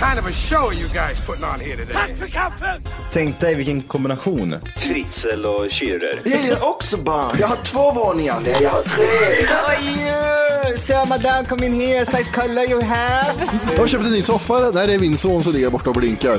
Kind of a show are you guys putting on here today? Tänk dig vilken kombination. Fritzl och Schürrer. Jag gillar också barn. Jag har två våningar. Nej, jag har tre. So madame, come in here. Size color you have. Jag har köpt en ny soffa. Där är min son som ligger borta och blinkar.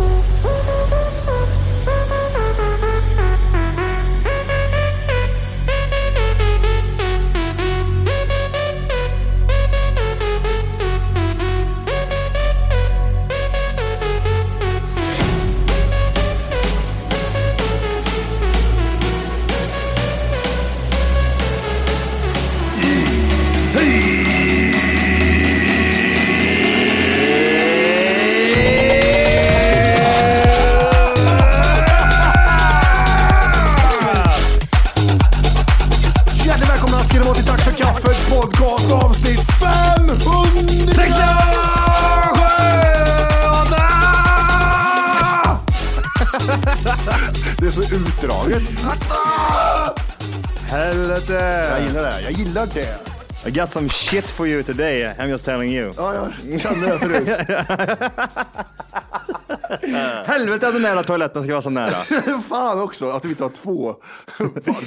Det. I got some shit for you today. I'm just telling you. Ja, jag kände det förut. Helvete att den nära toaletten ska vara så nära. Fan också att vi inte har två.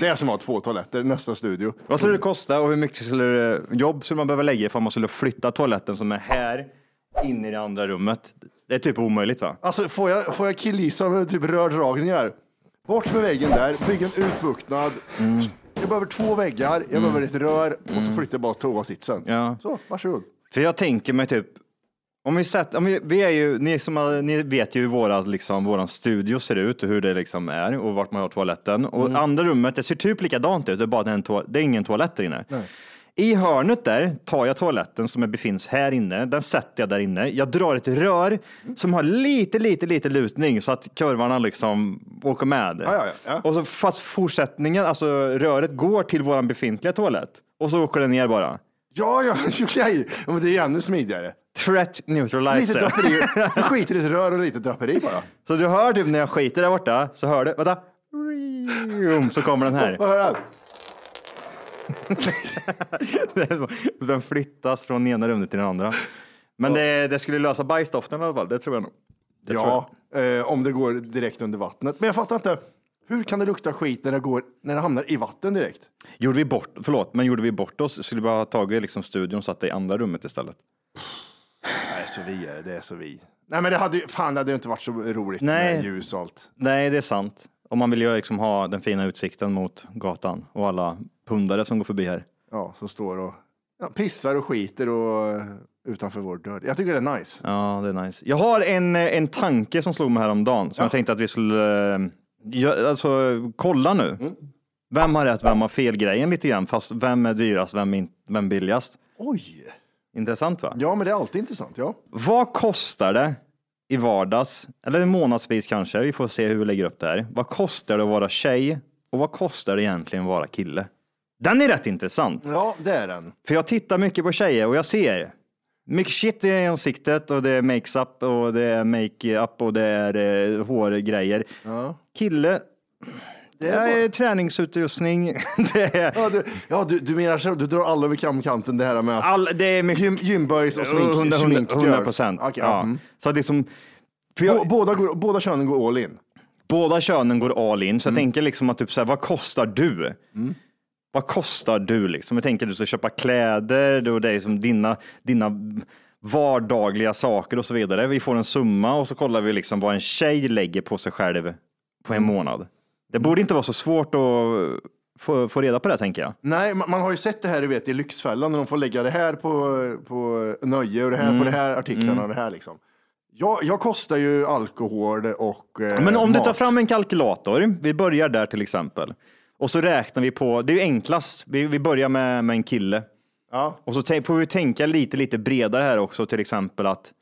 Det är som att ha två toaletter i nästa studio. Vad skulle det kosta och hur mycket skulle det, jobb skulle man behöva lägga ifall man skulle flytta toaletten som är här in i det andra rummet? Det är typ omöjligt va? Alltså får jag, får jag killgissa med typ rördragningar? Bort med väggen där, bygga en utbuktnad. Jag behöver två väggar, jag behöver ett rör och så flyttar jag bara toasitsen. Ja. Så, varsågod. För jag tänker mig typ, om vi sätter, om vi, vi är ju, ni som har, ni vet ju hur våra, liksom, våran studio ser ut och hur det liksom är och vart man har toaletten. Och andra rummet, det ser typ likadant ut, det är bara en toa, det är ingen toalett där inne. I hörnet där tar jag toaletten som befinns här inne, den sätter jag där inne. Jag drar ett rör som har lite, lite, lite lutning så att kurvarna liksom åker med. Ja, ja, ja. Och så fast fortsättningen, alltså röret går till våran befintliga toalett och så åker den ner bara. Ja, ja, okej. Men det är ännu smidigare. Threat Lite neutralizer. draperi. Du skiter i ett rör och lite draperi bara. Så du hör typ när jag skiter där borta, så hör du, vänta. Så kommer den här. Vad hör han? Den flyttas från ena rummet till det andra. Men det, det skulle lösa bajsdoften i alla fall, det tror jag nog. Det Ja, eh, om det går direkt under vattnet. Men jag fattar inte. Hur kan det lukta skit när det, går, när det hamnar i vatten direkt? Gjorde vi bort, förlåt, men gjorde vi bort oss skulle vi ha tagit liksom studion och satt det i andra rummet istället. Nej, så vi är det. är så vi. Nej, men det hade ju, fan, det hade inte varit så roligt Nej. med ljus och allt. Nej, det är sant. Om man vill ju liksom ha den fina utsikten mot gatan och alla pundare som går förbi här. Ja, som står och ja, pissar och skiter och eh, utanför vår dörr. Jag tycker det är nice. Ja, det är nice. Jag har en, eh, en tanke som slog mig häromdagen som jag tänkte att vi skulle, eh, gö- alltså kolla nu. Mm. Vem har rätt, vem har fel grejen lite grann, fast vem är dyrast, vem, in, vem billigast? Oj! Intressant va? Ja, men det är alltid intressant. Ja. Vad kostar det i vardags, eller månadsvis kanske, vi får se hur vi lägger upp det här. Vad kostar det att vara tjej och vad kostar det egentligen att vara kille? Den är rätt intressant. ja, det är den. För jag tittar mycket på tjejer och jag ser Mycket shit i ansiktet och det är makeup och det är makeup och det är eh, hårgrejer. Ja. Kille, det är, träningsutrustning. det är, Ja, du, ja du, du menar så, du drar alla över kamkanten det här med att all, det är mycket... gym, gymböjs och smink, 100 smink 100 procent. Okej, ja. mm. Så det är som, jag, Bå- båda, går, båda könen går all in. båda könen går all in, så Mm. jag tänker liksom att typ så här, vad kostar du? Vad kostar du liksom? Jag tänker du ska köpa kläder, då det är som dina, dina vardagliga saker och så vidare. Vi får en summa och så kollar vi liksom vad en tjej lägger på sig själv på en Mm. månad. Det borde inte vara så svårt att få, få reda på det tänker jag. Nej, man, man har ju sett det här du vet, i Lyxfällan när de får lägga det här på, på nöje och det här på det här artiklarna och det här liksom. Jag, jag kostar ju alkohol och eh, Men om mat. du tar fram en kalkylator, vi börjar där till exempel, och så räknar vi på, det är ju enklast, vi, vi börjar med, med en kille. Ja. Och så får vi tänka lite, lite bredare här också, till exempel att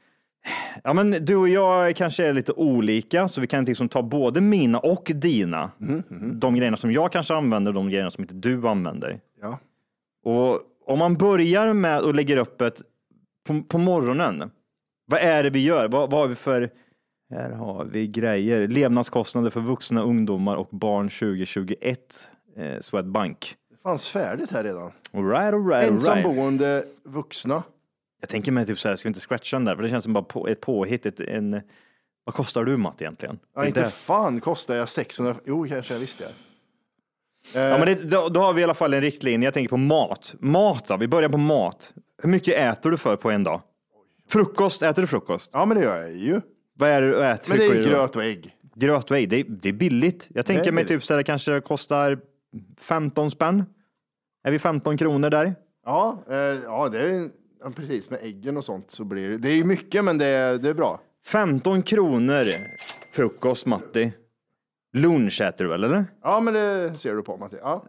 ja, men du och jag kanske är lite olika, så vi kan liksom ta både mina och dina. De grejerna som jag kanske använder de grejerna som inte du använder. Ja. Och om man börjar med och lägger upp ett på, på morgonen. Vad är det vi gör? Vad, vad har vi för här har vi grejer. Levnadskostnader för vuxna, ungdomar och barn 2021. Eh, Swedbank. Det fanns färdigt här redan. All right, all right, all right. Ensamboende vuxna. Jag tänker mig typ så här, ska vi inte scratcha den där? För det känns som bara på, ett påhitt. Ett, en, vad kostar du Matt egentligen? Ja, inte där. fan kostar jag 600. Jo, kanske jag visste det. Ja, men det, då, då har vi i alla fall en riktlinje. Jag tänker på mat. Mat då, vi börjar på mat. Hur mycket äter du för på en dag? Frukost, äter du frukost? Ja, men det gör jag ju. Vad är det du äter? Men det är ju gröt och ägg. Gröt och ägg, det är, det är billigt. Jag tänker mig billigt. typ så här, det kanske kostar 15 spänn. Är vi 15 kronor där? Ja, eh, ja, det är ja, precis med äggen och sånt så blir det. Det är ju mycket, men det är, det är bra. 15 kronor frukost, Matti. Lunch äter du väl, eller? Ja, men det ser du på Matti. Ja.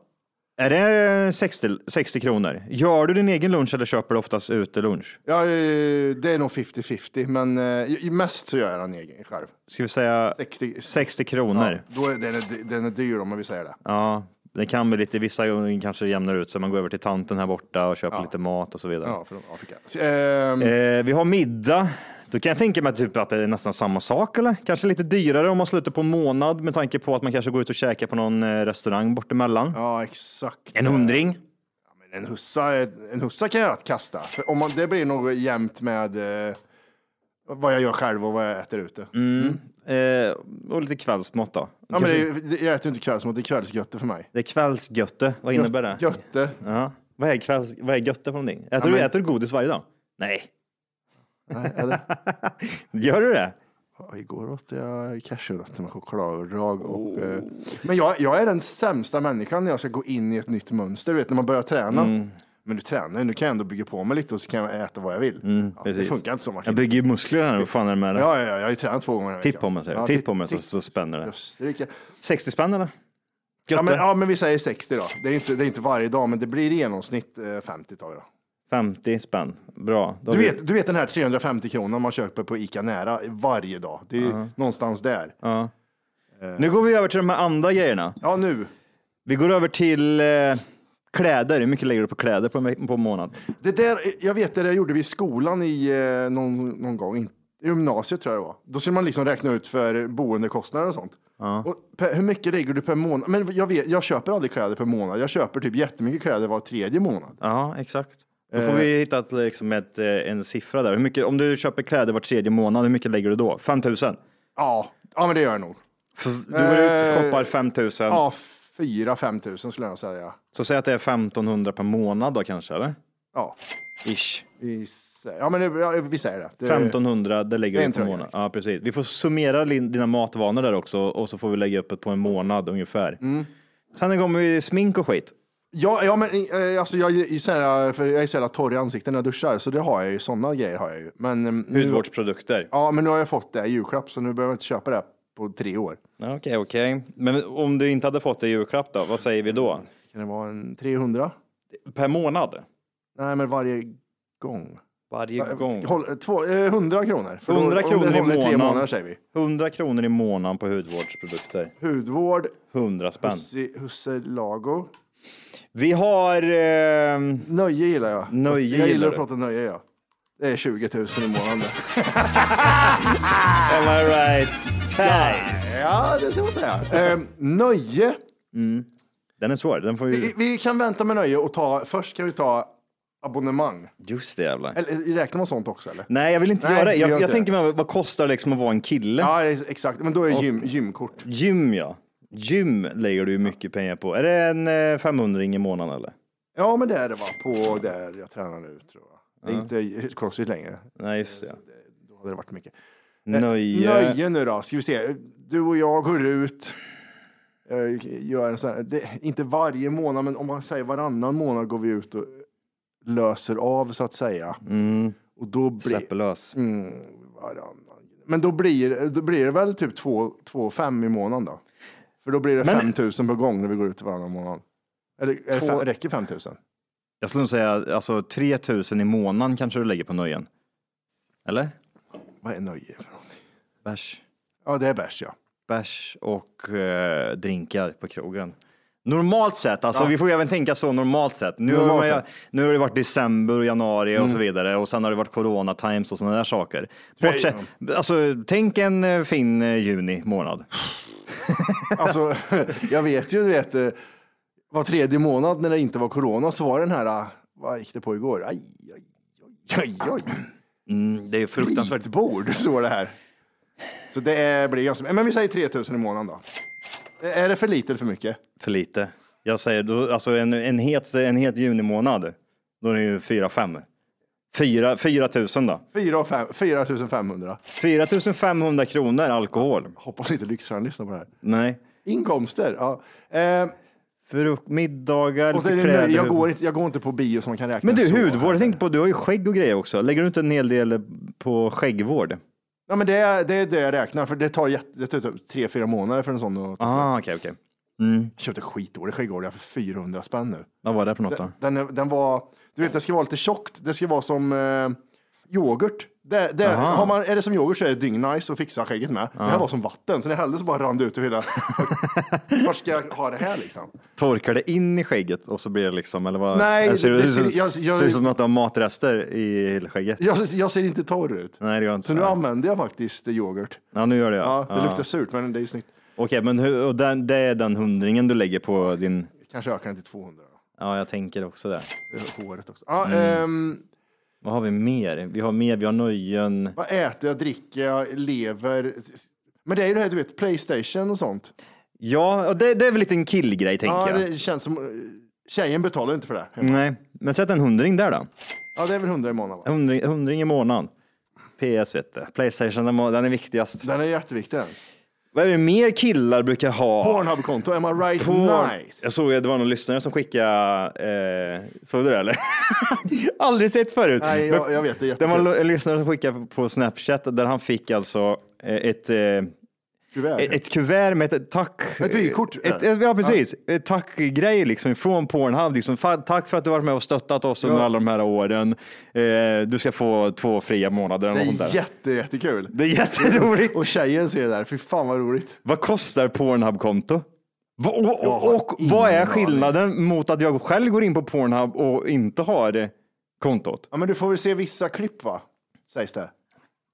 Är det 60, 60 kronor? Gör du din egen lunch eller köper du oftast ute lunch? Ja, eh, det är nog 50-50, men eh, mest så gör jag den egen själv. Ska vi säga 60, 60 kronor? Då är den, är, den är dyr om man vill säga det. Ja, det kan bli lite, vissa gånger kanske jämnar ut sig. Man går över till tanten här borta och köper lite mat och så vidare. Ja, från Afrika. Så, Eh, vi har middag. Då kan jag tänka mig typ att det är nästan samma sak eller? Kanske lite dyrare om man slutar på en månad med tanke på att man kanske går ut och käkar på någon eh, restaurang bortemellan. ja, exakt. En hundring. Men en hussa, en hussa kan jag kasta. För om man, det blir nog jämnt med eh, vad jag gör själv och vad jag äter ute. Eh, och lite kvällsmat då. Ja, men Kanske- det, jag äter inte kvällsmat, det är kvällsgötte för mig. det är kvällsgötte. Vad innebär det? Götte. Ja. Vad är, kvälls, vad är götte för någonting? Äter, Ja, du, men- äter du godis varje dag? Nej. Nej, eller? Gör du det? Ja, Igår åt jag cashewnötter med chokladöverdrag. Och, Oh. eh, men jag, jag är den sämsta människan när jag ska gå in i ett nytt mönster. Du vet när man börjar träna. Mm. Men du tränar ju, nu kan jag ändå bygga på mig lite och så kan jag äta vad jag vill. ja, det Mm, funkar inte så Martin. Jag bygger ju muskler här. Vad fan är det med det? Ja, ja, ja, jag har ju tränat två gånger i Titt på mig, säger ja. Titt på mig så, så spänner det. Österrike. 60 spänn eller? Ja men, ja, men vi säger 60 då. Det är inte, det är inte varje dag, men det blir i genomsnitt eh, 50 tar vi då. 50 spänn. Bra. Du vet, du vet den här 350 kronan man köper på Ica Nära varje dag. Det är ju någonstans där. Ja. Nu går vi över till de här andra grejerna. Ja, nu. Vi går över till eh, kläder. Hur mycket lägger du på kläder på en, veck- på en månad? Det där, jag vet det där gjorde vi i skolan i eh, någon, någon gång. In- I gymnasiet tror jag det var. Då skulle man liksom räkna ut för boendekostnader och sånt. Och per, hur mycket lägger du per månad? Men jag, vet, jag köper aldrig kläder per månad. Jag köper typ jättemycket kläder var tredje månad. Ja, exakt. Då får vi hitta ett, liksom ett, eh, en siffra där. Hur mycket, om du köper kläder var tredje månad, hur mycket lägger du då? 5 000? Ja, ja men det gör jag nog. För Du går ut och Eh, shoppar 5 000. Ja, 4-5 tusen skulle jag säga. Så säg att det är 1500 per månad då kanske, eller? Ja, Ish. vi, ja men det, ja, vi säger det. det 1500, det lägger du en på tröja, månad. liksom. Ja, precis. Vi får summera dina matvanor där också och så får vi lägga upp det på en månad ungefär. Mm. Sen kommer vi smink och skit. Ja, ja men eh, alltså jag, är så här, för jag är så jävla torr i ansiktet när jag duschar, så det har jag ju, sådana grejer har jag ju. Men, eh, nu, Hudvårdsprodukter. ja, men nu har jag fått det i julklapp, så nu behöver jag inte köpa det på tre år. Okej, okej. Men om du inte hade fått det i julklapp då, vad säger vi då? Kan det vara en 300? Per månad? Nej, men varje gång. Varje gång? Håll, två, eh, 100 kronor. För 100 om det kronor i månaden. månader säger vi. 100 kronor i månaden på hudvårdsprodukter. Hudvård, 100 spänn. Husse, Husse Lago. Vi har... Eh, Nöje gillar jag. Nöje jag gillar att prata nöje, ja. Det är 20 000 i månaden. Am I right? Nice. Ja, det ska man säga. Eh, nöje. Den är svår. Den får vi... Vi, vi kan vänta med nöje och ta, först kan vi ta abonnemang. Just det jävlar. Eller räknar man sånt också eller? Nej, jag vill inte Nej, göra det. det Jag, jag inte tänker mig, vad kostar det liksom att vara en kille? Ja, exakt. Men då är gym, gymkort. Gym ja. Gym lägger du mycket pengar på. Är det en eh, 500 i månaden eller? Ja, men det är det va, på där jag tränar nu tror jag. Det är inte crossfit längre. Nej, just det. Ja. Då hade det varit mycket. Nöje. Nöje nu då, ska vi se. Du och jag går ut. eh, Gör en sån här, det, inte varje månad, men om man säger varannan månad går vi ut och löser av så att säga. Mm. Och då blir, Släpper lös. Mm, varannan. Men då blir, då blir det väl typ 2-5 i månaden då? För då blir det Men- 5 000 per gång när vi går ut varannan månad. Eller är det Två- fem, räcker 5 000? Jag skulle nog säga alltså 3000 i månaden kanske du lägger på nöjen. Eller? Vad är nöje för någonting? Bärs. Ja, det är bärs ja. Bärs och eh, drinkar på krogen. Normalt sett, alltså Ja. vi får ju även tänka så normalt sett. Nu, Normalt har, man, sett. nu har det varit december och januari och så Mm. vidare och sen har det varit corona times och sådana där saker. Bortsett, alltså tänk en eh, fin eh, juni månad. Alltså, jag vet ju, du vet, eh, var tredje månad när det inte var corona så var den här, vad gick det på igår? Aj, aj, aj, aj. Mm, det är fruktansvärt. bord står det här. Så det blir ganska, men vi säger 3000 i månaden då. Är det för lite eller för mycket? För lite. Jag säger då, alltså en, en, het, en het junimånad, då är det ju 4-5. 4 4 000 då. 4 fem- 4500. 4 500 kronor alkohol. Hoppas inte Lyxfällan lyssnar på det här. Nej. Inkomster, ja. Eh, För middagar, och det är jag, går inte, jag går inte på bio som man kan räkna Men du, hudvård, jag tänkte på, du har ju skägg och grejer också. Lägger du inte en hel del på skäggvård? Ja, men det är, det är det jag räknar, för det tar, jätte, det tar typ tre, fyra månader för en sån att ta Ah, okej, okej. Mm. Jag köpte skitdålig skäggolja för 400 spänn nu. Vad var det för något då? Den, den, den var, du vet det ska vara lite tjockt, det ska vara som eh, yoghurt. Det, det, Aha. har man, är det som yoghurt så är det dyngnice att fixa skägget med. Det här var som vatten, så det hällde så bara rann det ut över hela. Vart ska jag ha det här liksom? Torkar det in i skägget och så blir det liksom, eller vad? Nej, Eller ser det, det ut ser- som- jag- jag- ser ut som att du har matrester i skägget? Jag, jag ser inte torr ut. Nej, det gör inte. Så nu Ja. använder jag faktiskt yoghurt. Ja, nu gör det Ja, ja. det Ja. luktar surt, men det är ju snyggt. Okej, men hur, och den, det är den hundringen du lägger på din... Kanske ökar den till 200. då. Ja, jag tänker också det. Håret också. Ja, Mm. ehm, Vad har vi mer? Vi har mer, vi har nöjen. vad äter jag, dricker jag, lever? Men det är ju det här, du vet, Playstation och sånt. Ja, och det, det är väl lite en killgrej tänker ja, jag. det känns som... eh, Tjejen betalar inte för det. Nej, men sätt en hundring där då. Ja, det är väl 100 i månaden. Va? Hundring, hundring i månaden. PS vet du. Playstation, den, är viktigast. Den är jätteviktig den. Vad är det mer killar brukar ha? Pornhub-konto, am I right? Porn. Nice. Jag såg att det var någon lyssnare som skickade, eh, såg du det eller? Aldrig sett förut. Nej, jag, jag vet, det Det var en lyssnare som skickade på Snapchat där han fick alltså eh, ett, eh, Kuvert. ett, ett kuvert med ett tack. Ett vykort. Ett, ett, ja, precis. Ett tackgrej liksom från Pornhub. Liksom, "Fa- tack för att du varit med och stöttat oss under Ja. alla de här åren. Eh, du ska få två fria månader. Eller Det något är där. jätte, jättekul. Det är jätteroligt. Och tjejen ser det där, fy fan vad roligt. Vad kostar Pornhub-konto? Och, och, och vad är aning. skillnaden mot att jag själv går in på Pornhub och inte har kontot? Ja, men du får väl se vissa klipp va? Sägs det.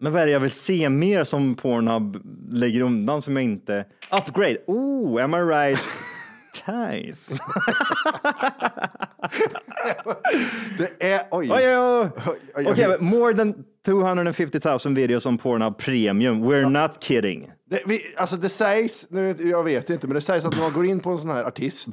Men vad är det jag vill se mer som Pornhub lägger undan som jag inte... Upgrade! Oh, am I right? Nice. Det är, oj. Oj, oj, oj. oj, Okej, oj. men more than 250 000 videos on Pornhub Premium. We're not kidding. Det, vi, alltså det sägs, nu, jag vet inte, men det sägs att när man går in på en sån här artist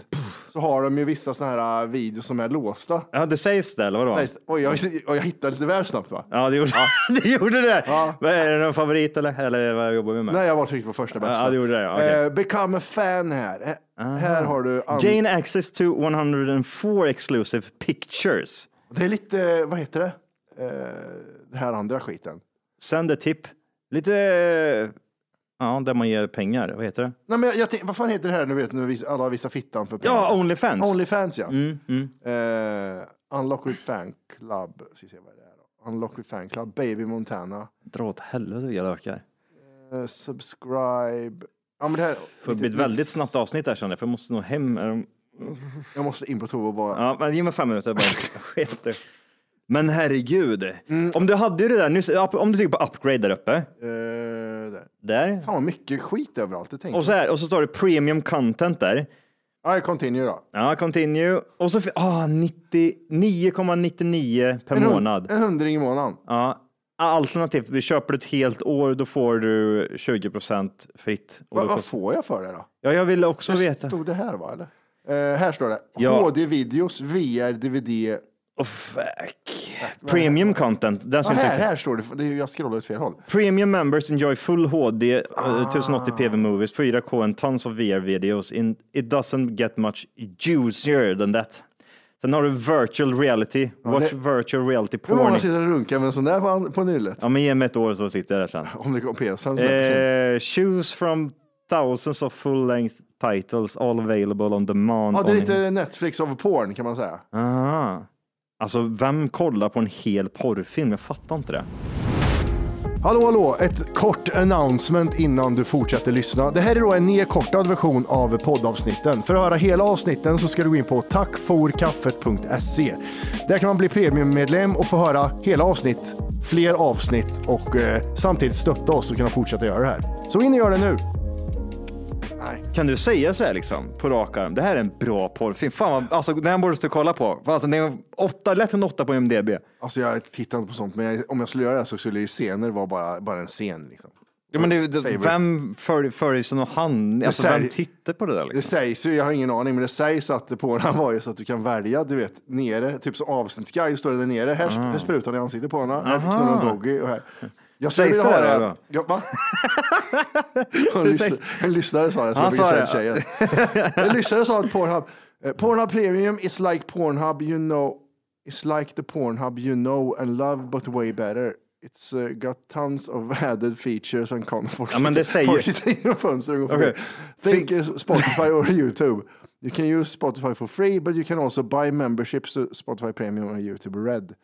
så har de ju vissa såna här äh, videos som är låsta. Ja, det sägs det, eller vadå? Sägs, oj, jag, jag hittade lite väl snabbt va? Ja, det gjorde, det gjorde det. Ja. Vad Är det någon favorit eller? Eller vad jobbar vi med? Nej, jag var tryckt på första bästa. Ja, det gjorde det, ja, okej. Eh, become a fan här. Eh, här har du... Gain access to 104 exclusive pictures. Det är lite, vad heter det? Eh, det här andra skiten. Send a tip. Lite, ja, där man ger pengar. Vad heter det? Nej, men jag, jag tänk, vad fan heter det här nu vet nu alla visar fittan för pengar? Ja, Onlyfans. Onlyfans ja. Mm, mm. Eh, unlock with fan club. Ska vi se vad det är då. Unlock with fan club. Baby Montana. Dra åt helvete vilka lökar. Eh, subscribe. Ja, men det här. Det blir ett väldigt snabbt avsnitt här känner jag, för jag måste nog hem. Jag måste in på toa bara. Ja, men ge mig fem minuter bara. Men herregud. Mm. Om du hade det där, up- om du trycker på upgrade där uppe. Eh, där. Där. Fan vad mycket skit överallt. Det tänker Och så, här, och så står det premium content där. jag. Ja, continue då. Ja, continue. Och så, ah, 99,99 per En hund- månad. En hundring i månaden. Ja. Alternativt, vi köper ett helt år, då får du 20 procent fritt. Och Va, då vad kostar- får jag för det då? Ja, jag vill också Det veta. Stod det här va? Eller? Eh, här står det. Ja. HD-videos, VR, DVD. Oh, fuck. Premium content. Den Ja, som här, inte... här står det. det är, jag scrollar åt fel håll. Premium members enjoy full HD, Ah. uh, 1080p movies, 4K and tons of VR videos. In, it doesn't get much juicier than that. Sen har du virtual reality. Watch det- virtual reality Hur många porn. sitter och runkar med en sån där på, på nyllet? Ja, men ge mig ett år så sitter jag där sen. Om det går PS5 så är det Eh, choose from thousands of full length titles all available on demand. Ja, det är lite Netflix of porn kan man säga. Aha. Alltså, vem kollar på en hel porrfilm? Jag fattar inte det. Hallå, hallå! Ett kort announcement innan du fortsätter lyssna. Det här är då en nedkortad version av poddavsnitten. För att höra hela avsnitten så ska du gå in på tackforkaffet.se. Där kan man bli premiummedlem och få höra hela avsnitt, fler avsnitt och eh, samtidigt stötta oss och kunna fortsätta göra det här. Så in och gör det nu! Nej. Kan du säga så här liksom på rak arm? Det här är en bra porrfilm. Fan, vad, alltså den här borde du kolla på. Fan, Alltså, den är åtta, lätt en åtta på MDB. Alltså jag tittar inte på sånt, men jag, om jag skulle göra det så skulle ju scener vara bara, bara en scen. Liksom. Ja, men det, det, vem sig någon hand? Alltså, säger- vem tittar på det där? Det Liksom? sägs ju, jag har ingen aning, men det sägs att på den här var ju så att du kan välja, du vet, nere, typ som avsnittsguide står det där nere. Här, här sprutar han i ansiktet på henne, här knullar han Doggy och här. Jag Sägs det då? Ja, va? sägs- en lyssnare sa det. Han sa det. En lyssnare sa att Pornhub, eh, Pornhub Premium is like Pornhub you know, is like the Pornhub you know and love but way better. It's uh, got tons of added features and comfort. Ja, men det säger- Folk sitter in och fönster och går. Okej. Think is Spotify or YouTube. You can use Spotify for free, but you can also buy memberships to Spotify Premium or YouTube Red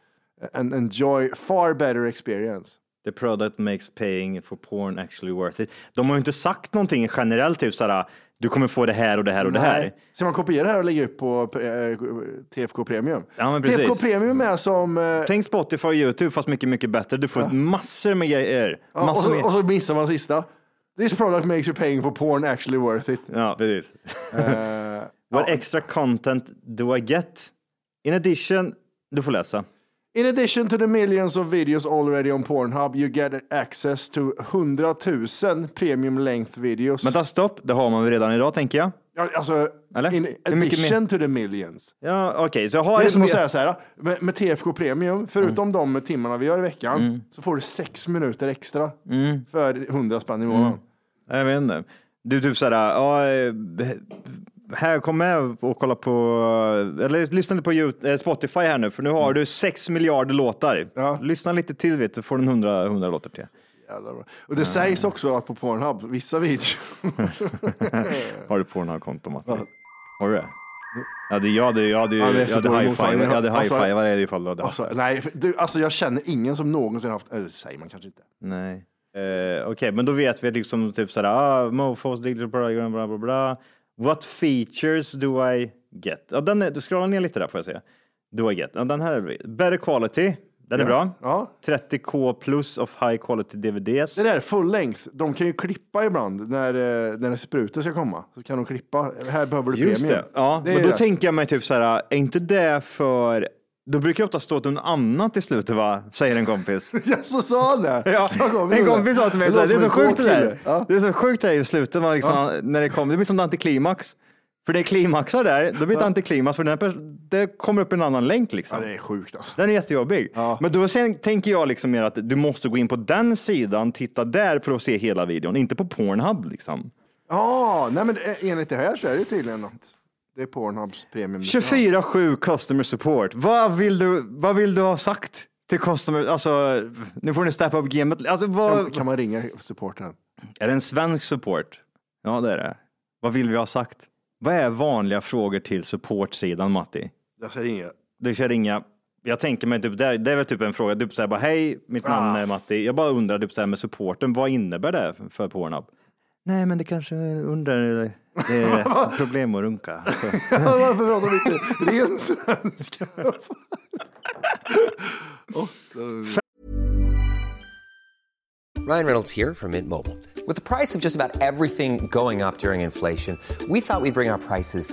and enjoy far better experience. The product makes paying for porn actually worth it. De har ju inte sagt någonting generellt, typ såhär, du kommer få det här och det här och det här. Ska man kopiera det här och lägga upp på eh, TFK Premium? Ja, men precis. TFK Premium är som... eh, Tänk Spotify och YouTube fast mycket, mycket bättre. Du får massor med grejer. ja, och, så, med... och så missar man sista. This product makes you paying for porn actually worth it. Ja, precis. Eh, What ja. extra content do I get? In addition, du får läsa. In addition to the millions of videos already on Pornhub, you get access to 100 000 premium length videos. Men ta stopp, det har man väl redan idag tänker jag. Ja, alltså, Eller? in Hur mycket addition to the millions. Ja, okej, så jag har Det är som att säga så här, med, med TFK Premium, förutom Mm. de timmarna vi gör i veckan, så får du sex minuter extra Mm. för 100 spänn i månaden. Jag vet inte. Du typ såhär, ja, eh, här kom med och kolla på, eller lyssna lite på eh, Spotify här nu, för nu har du sex miljarder låtar. Ja. Lyssna lite till, vet du, får du en hundra, hundra låtar till. Och det sägs också att på Pornhub, vissa videos, Har du Pornhub-konto, Matti? Har du det? Ja, det, jag hade, jag hade, Ja, jag hade jag hade Alltså- det ifall du hade haft alltså, det. nej, du, alltså jag känner ingen som någonsin haft, eller det säger man kanske inte. Nej. Eh, Okej, men då vet vi liksom typ sådär, ah, Mofos digital program, bla bla bla. What features do I get? Ja, den är, du scrollar ner lite där får jag se. Do I get? Ja, den här är. Better quality. Den är bra. Ja. 30k plus of high quality DVDs. Det där är full length, de kan ju klippa ibland när, eh, när sprutor ska komma. Så kan de klippa, här behöver du Just premium. det. Ja, Det är men då rätt. tänker jag mig typ så här, är inte det för då brukar det ofta stå något annat i slutet va? Säger en kompis. Ja, så sa han det. Ja, en kompis sa till mig så här, det är så sjukt det där. Ja. Det är så sjukt det där i slutet man liksom, när det kommer. Det blir som en antiklimax. För det klimaxar där, då blir det antiklimax för den här det kommer upp en annan länk liksom. Ja, det är sjukt alltså. Den är jättejobbig. Ja. Men då sen, tänker jag liksom mer att du måste gå in på den sidan, titta där för att se hela videon, inte på Pornhub liksom. Ja, nej men det- enligt det här så är det tydligen att det är Pornhubs premium. 24-7 customer support. Vad vill, du, vad vill du ha sagt till customer? Alltså, nu får ni steppa upp gamet. Alltså, vad, Kan, kan man ringa supporten? Är det en svensk support? Ja, det är det. Vad vill vi ha sagt? Vad är vanliga frågor till supportsidan, Matti? Jag säger inget. Du ska ringa. Jag tänker mig, typ, det, är, det är väl typ en fråga, typ såhär bara, hej, mitt namn är Matti. Jag bara undrar typ såhär med supporten, vad innebär det för Pornhub? Nej, men det kanske undrar, det är problem att runka. Så. Varför pratar vi inte ren svenska? Ryan Reynolds here from Mint Mobile. With the price of just about everything going up during inflation, we thought we'd bring our prices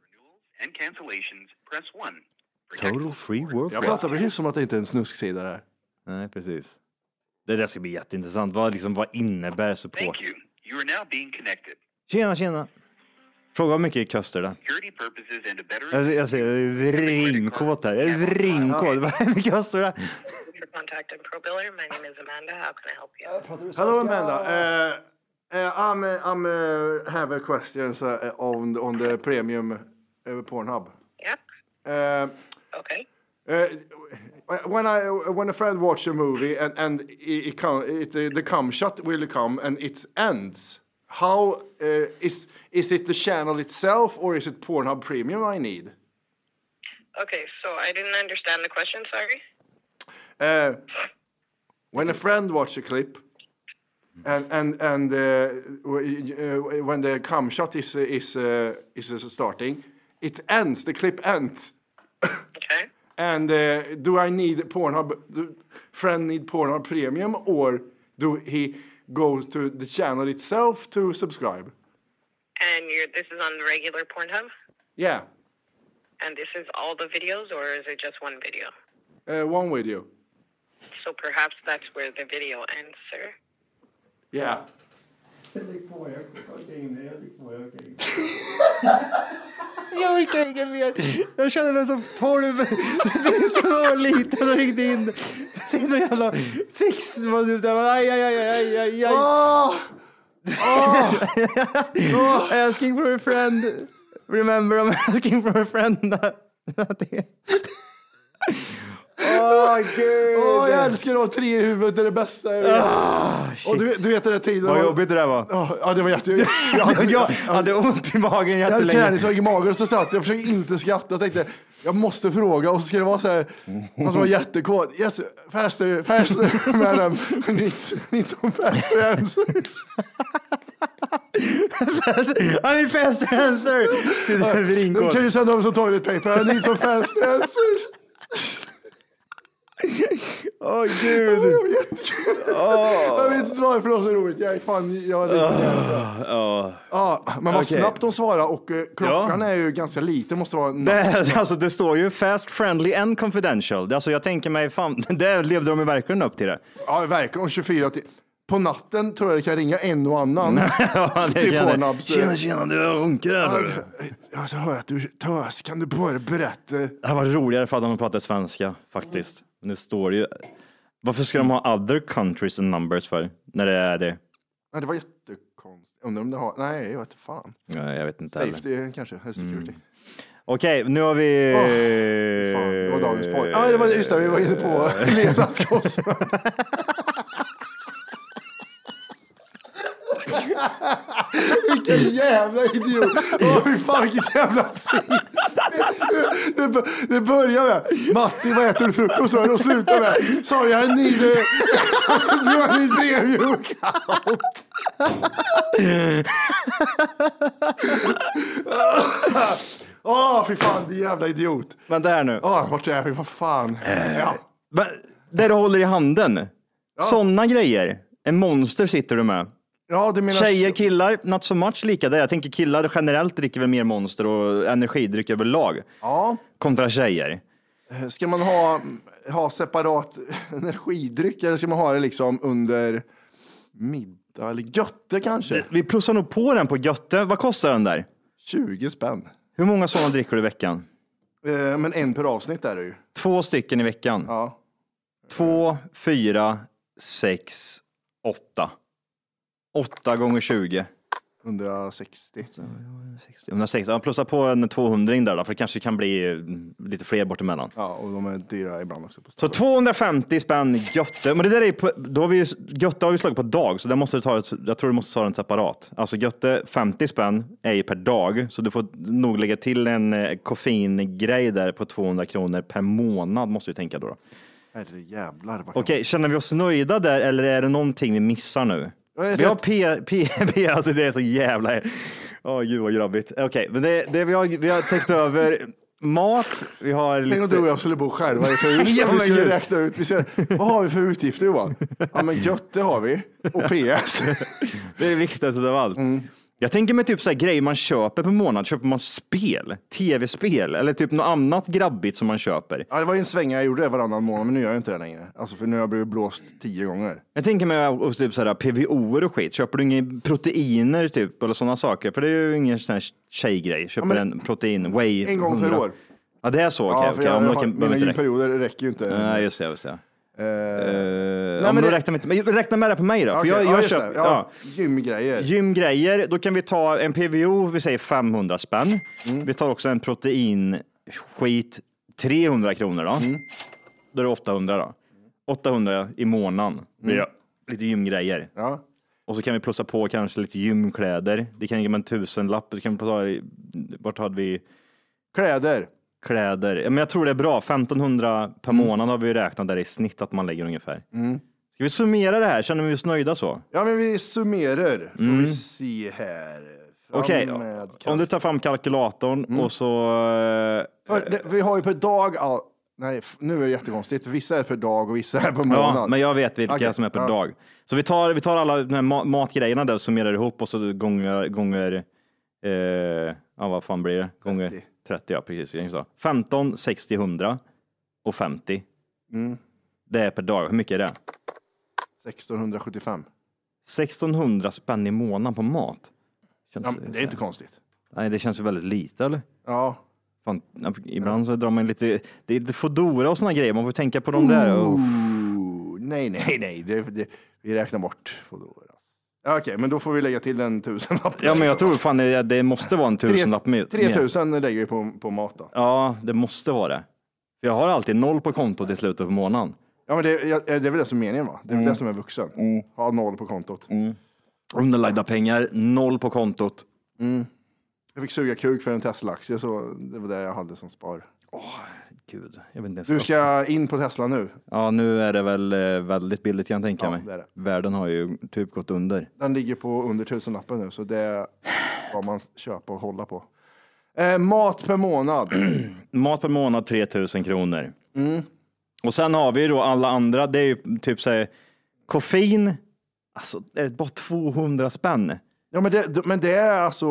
And cancellations, press 1. Total free world. Jag pratar precis som att det inte är en snusksida där. Nej, precis. Det där ska bli jätteintressant. Vad, liksom, vad innebär support? Thank you. You are now being connected. Tjena, tjena. Fråga vad mycket kostar det? Jag, jag ser vringkåt här. Ett vringkåt. Vad mycket kostar det? Hello Amanda. Uh, uh, I'm, uh, I'm uh, have a questions uh, on, on the premium uh, Pornhub. Yeah. Uh, Okay. Uh, when I when a friend watch a movie and and it, it, come, it uh, the cum shot will come and it ends. How uh, is is it the channel itself or is it Pornhub Premium I need? Okay, so I didn't understand the question. Sorry. Uh, when a friend watch a clip and and and uh, uh, when the cum shot is is uh, is starting, it ends. The clip ends. Okay. And uh, do I need Pornhub? Do friend need Pornhub Premium, or do he go to the channel itself to subscribe? And you're this is on the regular Pornhub, Yeah, and this is all the videos, or is it just one video? uh, one video. So perhaps that's where the video ends, sir. Yeah. Jag orkar inget mer. Jag känner mig som tolv. Det var liten och ringde in. Det är så jävla sex. Aj, aj, aj, aj, aj, aj. Asking for a friend. Remember I'm asking for a friend. Åh, gud. Åh, jag älskar att ha tre i huvudet, det är det bästa jag vet. Ah, och du, vet- du vet den där tiden. Vad jobbigt det där var. Ja, Ja, det var jätte... Jag hade, Jag hade ont i magen jag hade jättelänge. träningsvärk i magen och så satt jag och försökte inte skratta och tänkte jag måste fråga och så ska det vara så här, han som var jättekåt. Yes, faster, faster madam. Needs some faster answers. I need faster answer. Sitter med vringkåt. Can you send over some toilet paper? I need some faster answers. Åh gud. Jag vet inte varför det var så roligt. Jag är fan, jag hade inte Ja. Ja, men vad Okej. snabbt de svarar och eh, klockan är ju ganska liten. Måste vara Det, alltså, det står ju fast, friendly and confidential. Alltså, jag tänker mig, fan, det levde de ju verkligen upp till det. Ja, verkligen. Och 24 till. På natten tror jag det kan ringa en och annan. Ja, till. Pornhubs. Tjena, tjena, du har runkit Ja, där. det- Jag så hör att du tös. Kan du bara berätta? Det hade varit roligare för att de pratade svenska faktiskt. Nu står det ju. Varför ska de ha other countries and numbers för? När det är det. Ja, det var jättekonstigt. Undrar om det har... Nej, jag vet inte fan. Nej, jag vet inte heller. Safety kanske. eller Security. Okej, nu har vi... Åh, Fan, det var dagens podd. Ja, det var just det. Vi var inne på levnadskostnad. Vilken jävla idiot! Åh fy fan vilket jävla svin! Det, det börjar med Matti vad äter du frukost och slutar med Sorry I need I need account. Åh fy fan din jävla idiot! Vänta här nu. Åh vart är vi? Vad fan? Ja. Va- Det du håller i handen. Sådana grejer. En monster sitter du med. Ja, du menar... Tjejer, killar, not so much lika där. Jag tänker killar generellt dricker väl mer monster och energidryck överlag. Ja. Kontra tjejer. Eh, Ska man ha, ha separat energidryck eller ska man ha det liksom under middag eller götte kanske? Vi plussar nog på den på Götte. Vad kostar den där? 20 spänn. Hur många sådana dricker du i veckan? Eh, Men en per avsnitt är det ju. Två stycken i veckan. Ja. Två, fyra, sex, åtta. Åtta gånger 20. 160. 160. Ja, plussa på en 200 där då, för det kanske kan bli eh, lite fler bort emellan. Ja, och de är dyra ibland också. Så 250 spänn Götte. Men det där är på, då har vi, Götte har vi slagit på dag, så det måste du ta, jag tror du måste ta den separat. Alltså Götte 50 spänn är ju per dag, så du får nog lägga till en eh, koffeingrej där på 200 kronor per månad måste vi tänka då. då. Herre jävlar. vad Okej, känner vi oss nöjda där eller är det någonting vi missar nu? Vi har P, P, P, alltså det är så jävla... Åh gud vad grabbigt. Okej, men det, det vi, har, vi har täckt över mat, vi har Tänk om du och jag skulle bo själva i ett hus Ja, vi skulle gud. räkna ut. Vi ser, vad har vi för utgifter Johan? Ja men götte har vi och PS. Det är det viktigaste av allt. Mm. Jag tänker mig typ så här grejer man köper per månad. Köper man spel, tv-spel eller typ något annat grabbigt som man köper? Ja, det var ju en svänga jag gjorde det varannan månad men nu gör jag inte det längre. Alltså för nu har jag blivit blåst tio gånger. Jag tänker mig och typ så här PVO och skit. Köper du inga proteiner typ eller sådana saker? För det är ju ingen sån här tjejgrej. Köper men- en protein, whey. En gång per 100. år. Ja, det är så. Okej, ja, för okej. jag, Ja, jag har, kan- mina gymperioder räcker ju inte. Nej, just det. Just det. Eh, Uh, ja, men det- inte, men räkna med det på mig då. För okej, jag, ja, jag ja. ja, Gymgrejer. Gymgrejer, då kan vi ta en PVO, vi säger 500 spänn. Mm. Vi tar också en proteinskit, 300 kronor då. Mm. Då är det 800 då. 800 i månaden. blir det Lite gymgrejer. Mm. Ja. Och så kan vi plussa på kanske lite gymkläder. Det kan ge mig en tusenlapp. Det kan i- vart hade vi Kläder. kläder? Men jag tror det är bra. 1500 per månad har vi räknat där i snitt att man lägger ungefär. Mm. Ska vi summera det här? Känner vi oss nöjda så? Ja men vi summerar. Får Mm. vi se här. Fram Okej, med om du tar fram kalkylatorn Mm. och så... eh, det, vi har ju per dag, nej f- nu är det jättekonstigt. Vissa är per dag och vissa är per månad. Ja, men jag vet vilka Okej, som är per ja. dag. Så vi tar, vi tar alla de här ma- matgrejerna där och summerar ihop och så gånger, gånger eh, ja vad fan blir det? Gånger 30, 30. ja precis. Jag sa. 15, 60, 100 och 50. Mm. Det är per dag. Hur mycket är det? 1675. 1600 spänn i månaden på mat. Känns, Ja, det är inte konstigt. Nej, det känns ju väldigt lite eller? Ja. Fan, ibland så drar man lite, det är lite Foodora och sådana grejer, man får tänka på de där. Ooh, nej, nej, nej. Det, det, vi räknar bort Foodoras. Ja, Okej, men då får vi lägga till en tusenlapp. Ja, men jag tror fan det, det måste vara en tusenlapp mer. 3000 lägger vi på, på mat då. Ja, det måste vara det. Jag har alltid noll på kontot i slutet på månaden. Ja, men det, ja, det är väl det som är meningen va? Det är väl Mm. det som är vuxen. Ha noll på kontot. Underlagda pengar, noll på kontot. Mm. Jag fick suga kuk för en Tesla-aktie, så det var det jag hade som spar. Gud, jag vet inte ens Du ska in på Tesla nu. Ja, nu är det väl eh, väldigt billigt kan jag tänka Ja, mig. det är det. Världen har ju typ gått under. Den ligger på under tusenlappen nu, så det ska man köpa och hålla på. Eh, mat per månad. Mat per månad 3000 kronor. Och sen har vi ju då alla andra, det är ju typ så här, koffein, alltså är det bara 200 spänn? Ja, men det, men det är alltså,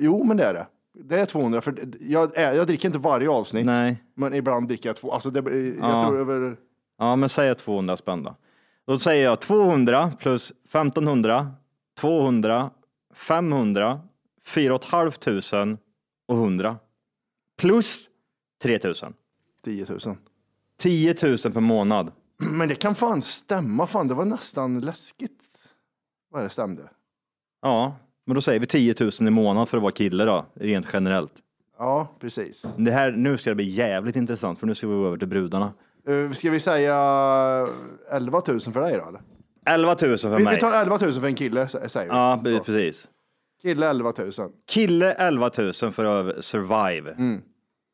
jo men det är det. Det är 200, för jag, är- jag dricker inte varje avsnitt. Nej. Men ibland dricker jag två, alltså det, jag Ja. tror över, Ja, men säg 200 spänn då. Då säger jag 200 plus 1500, 200, 500, 4 500 och 100. Plus 3000. 10 000. 10 000 per månad. Men det kan fan stämma, fan det var nästan läskigt. Vad det stämde. Ja, men då säger vi 10 000 i månaden för att vara kille då, rent generellt. Ja, precis. Det här, nu ska det bli jävligt intressant för nu ska vi gå över till brudarna. Uh, ska vi säga 11 000 för dig då? Eller? 11 000 för Vi, mig. vi tar 11 000 för en kille, sä- säger vi. Ja, Så. precis. Kille 11 000. Kille 11 000 för att survive. Mm.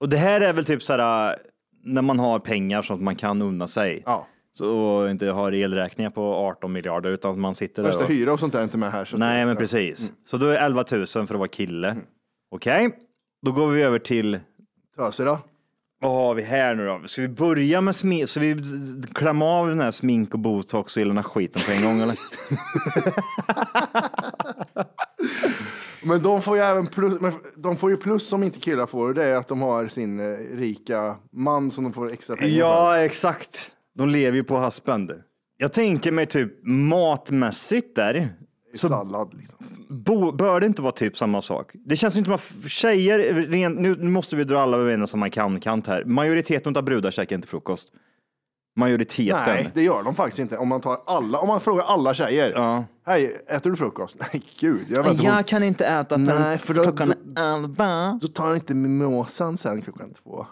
Och det här är väl typ sådär när man har pengar så att man kan unna sig. Ja. Så inte har elräkningar på 18 miljarder utan man sitter där. Värsta och- hyra och sånt är inte med här. Så Nej, men precis. Så då är 11 000 för att vara kille. Okej, då går vi över till Töser då? vad har vi här nu då? Ska vi börja med smink? Så vi klämma av den här smink och botox och hela den här skiten på en gång eller? Men de får ju även plus, men de får ju plus som inte killar får och det är att de har sin eh, rika man som de får extra pengar för. Ja, exakt. De lever ju på husband. Jag tänker mig typ matmässigt där. Så Sallad liksom. bo, bör det inte vara typ samma sak? Det känns inte som att tjejer, nu måste vi dra alla över en och samma kam- kant här. Majoriteten av brudar käkar inte frukost. Majoriteten. Nej, det gör de faktiskt inte. Om man, tar alla, om man frågar alla tjejer. Ja. Hej, äter du frukost? Nej, gud. Jag, vet Jag kan inte äta förrän Nej, för då, klockan då, elva. då tar jag inte mimosan sen klockan två.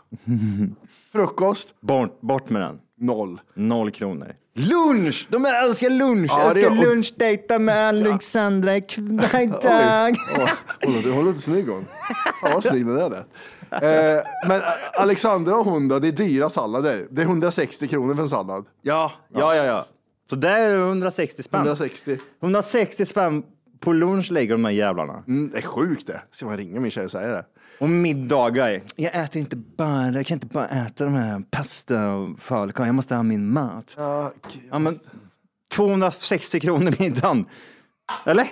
Frukost? Bort, bort med den. Noll. Noll kronor. Lunch! De älskar lunch! Ja, det och- lunchdejta med Alexandra du håller inte snygg hon. Fan vad snygg den är. det. Eh, men eh, Alexandra och hon då, det är dyra sallader. Det är 160 kronor för en sallad. Ja, ja, ja, ja. Så det är 160 spänn. 160. 160 spänn på lunch lägger de här jävlarna. Mm, det är sjukt det. Ska man ringa min tjej och säga det? Och middagar. Jag äter inte bara, jag kan inte bara äta de här pasta och falukorv. Jag måste ha min mat. Ja, Ja, men 260 kronor middagen. Eller?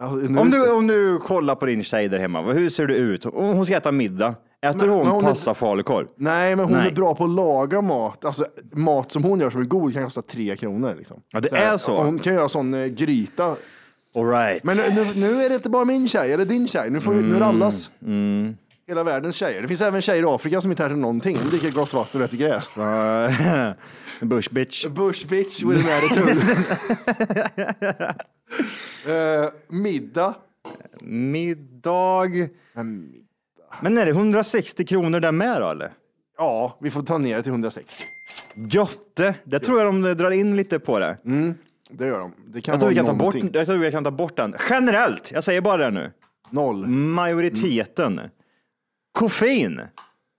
Nu- Om du, om du kollar på din tjej där hemma, hur ser det ut? Hon ska äta middag. Äter Men- hon, men hon är- pasta och falukorv? Nej, men hon Nej. är bra på att laga mat. Alltså, mat som hon gör som är god kan kosta tre kronor. Liksom. Ja, det här, är så. Hon kan göra sån eh, gryta. All right. Men nu, nu, är det inte bara min tjej eller din tjej. Nu, får, vi- nu är det allas. Mm. Hela världens tjejer. Det finns även tjejer i Afrika som inte äter någonting. De dricker ett glas vatten och äter gräs. Bush bitch. Bush bitch with an attitude. Eh, middag. Middag. Men är det 160 kronor där med då eller? Ja, vi får ta ner det till 160. Götte! Det tror jag de drar in lite på det. Det gör de. Det kan Jag tror, vi kan ta bort, någonting. jag tror vi kan ta bort den. Generellt, jag säger bara det nu. Noll. Majoriteten. Koffein.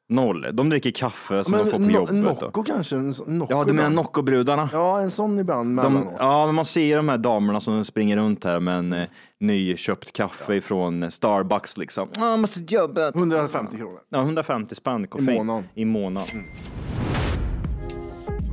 Noll. De dricker kaffe som de får på no, jobbet. då. Nocco kanske? En sån- Nocco Ja, du menar. Nocco-brudarna? Ja, en sån ibland De, ja, men man ser de här damerna som springer runt här med en eh, nyköpt kaffe från Starbucks liksom. Ja, jag måste jobba. 150 kronor. Ja, 150 spänn koffein. I månaden. I månaden.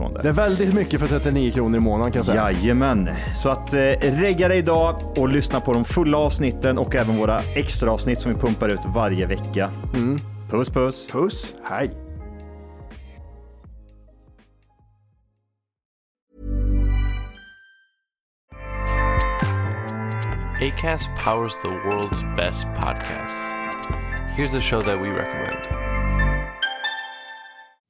ifrån det. Det är väldigt mycket för 39 kronor i månaden kan jag säga. Jajamän, så att eh, regga dig idag och lyssna på de fulla avsnitten och även våra extra avsnitt som vi pumpar ut varje vecka. Puss puss! Puss, hej! ACAST powers the world's best podcasts. Here's a show that we recommend.